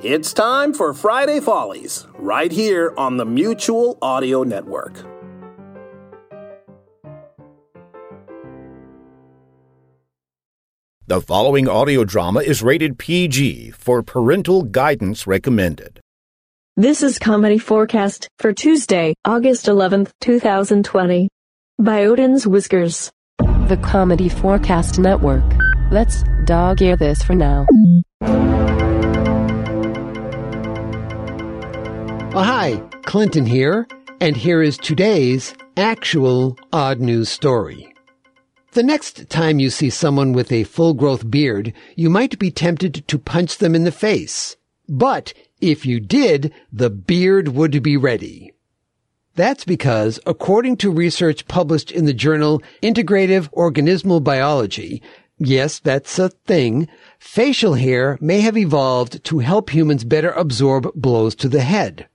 It's time for Friday Follies, right here on the Mutual Audio Network. The following audio drama is rated PG for parental guidance recommended. This is Comedy Forecast for Tuesday, August 11th, 2020. By Odin's Whiskers. The Comedy Forecast Network. Let's dog ear this for now. Oh, hi, Clinton here, and here is today's actual odd news story. The next time you see someone with a full growth beard, you might be tempted to punch them in the face. But if you did, the beard would be ready. That's because, according to research published in the journal Integrative Organismal Biology, yes, that's a thing, facial hair may have evolved to help humans better absorb blows to the head.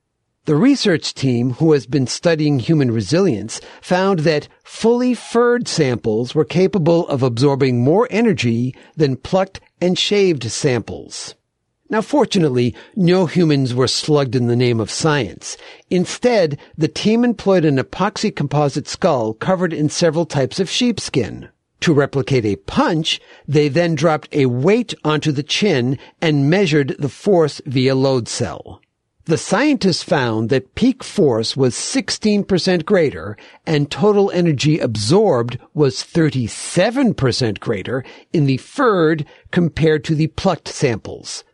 The research team who has been studying human resilience found that fully furred samples were capable of absorbing more energy than plucked and shaved samples. Now, fortunately, no humans were slugged in the name of science. Instead, the team employed an epoxy composite skull covered in several types of sheepskin. To replicate a punch, they then dropped a weight onto the chin and measured the force via load cell. The scientists found that peak force was 16% greater and total energy absorbed was 37% greater in the furred compared to the plucked samples.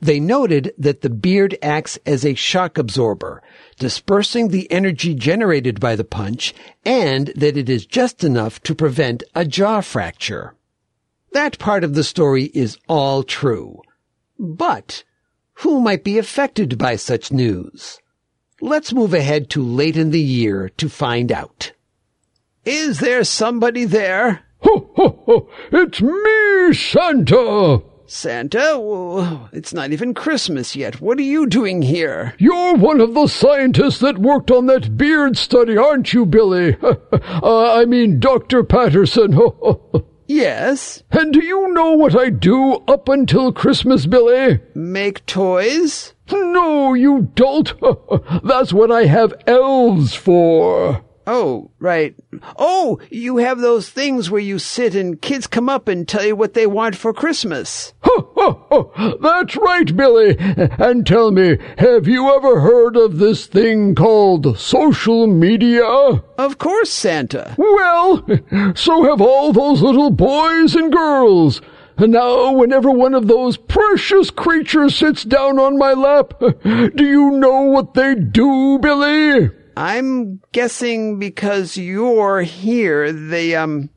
They noted that the beard acts as a shock absorber, dispersing the energy generated by the punch, and that it is just enough to prevent a jaw fracture. That part of the story is all true. But who might be affected by such news? Let's move ahead to late in the year to find out. Is there somebody there? Ho, ho, ho! It's me, Santa! Santa? It's not even Christmas yet. What are you doing here? You're one of the scientists that worked on that beard study, aren't you, Billy? uh, I mean, Dr. Patterson. Yes. And do you know what I do up until Christmas, Billy? Make toys? No, you don't. That's what I have elves for. Oh, right. Oh, you have those things where you sit and kids come up and tell you what they want for Christmas. Ho, ho, ho. That's right, Billy. And tell me, have you ever heard of this thing called social media? Of course, Santa. Well, so have all those little boys and girls. And now, whenever one of those precious creatures sits down on my lap, do you know what they do, Billy? I'm guessing because you're here, they, um,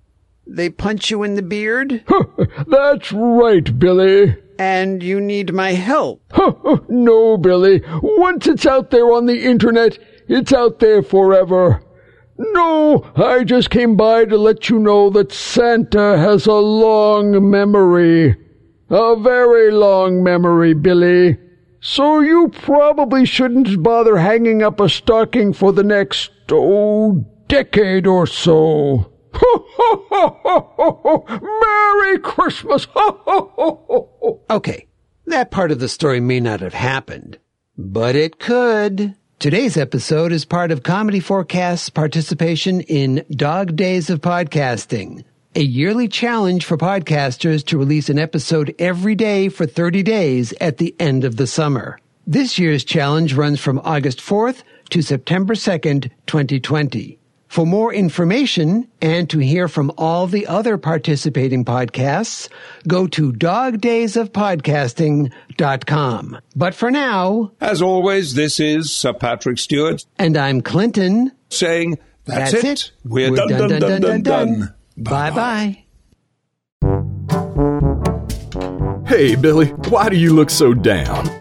they punch you in the beard? That's right, Billy. And you need my help. no, Billy. Once it's out there on the internet, it's out there forever. No, I just came by to let you know that Santa has a long memory. A very long memory, Billy. So you probably shouldn't bother hanging up a stocking for the next, oh, decade or so. Ho, ho, ho, ho, ho. Merry Christmas! Ho, ho, ho, ho, ho. Okay, that part of the story may not have happened, but it could. Today's episode is part of Comedy Forecast's participation in Dog Days of Podcasting, a yearly challenge for podcasters to release an episode every day for 30 days at the end of the summer. This year's challenge runs from August 4th to September 2nd, 2020. For more information and to hear from all the other participating podcasts, go to dogdaysofpodcasting.com. But for now, As always, this is Sir Patrick Stewart and I'm Clinton. saying, That's, That's it. it. We're, done, done, done, done, done. Bye bye. Hey, Billy, why do you look so down?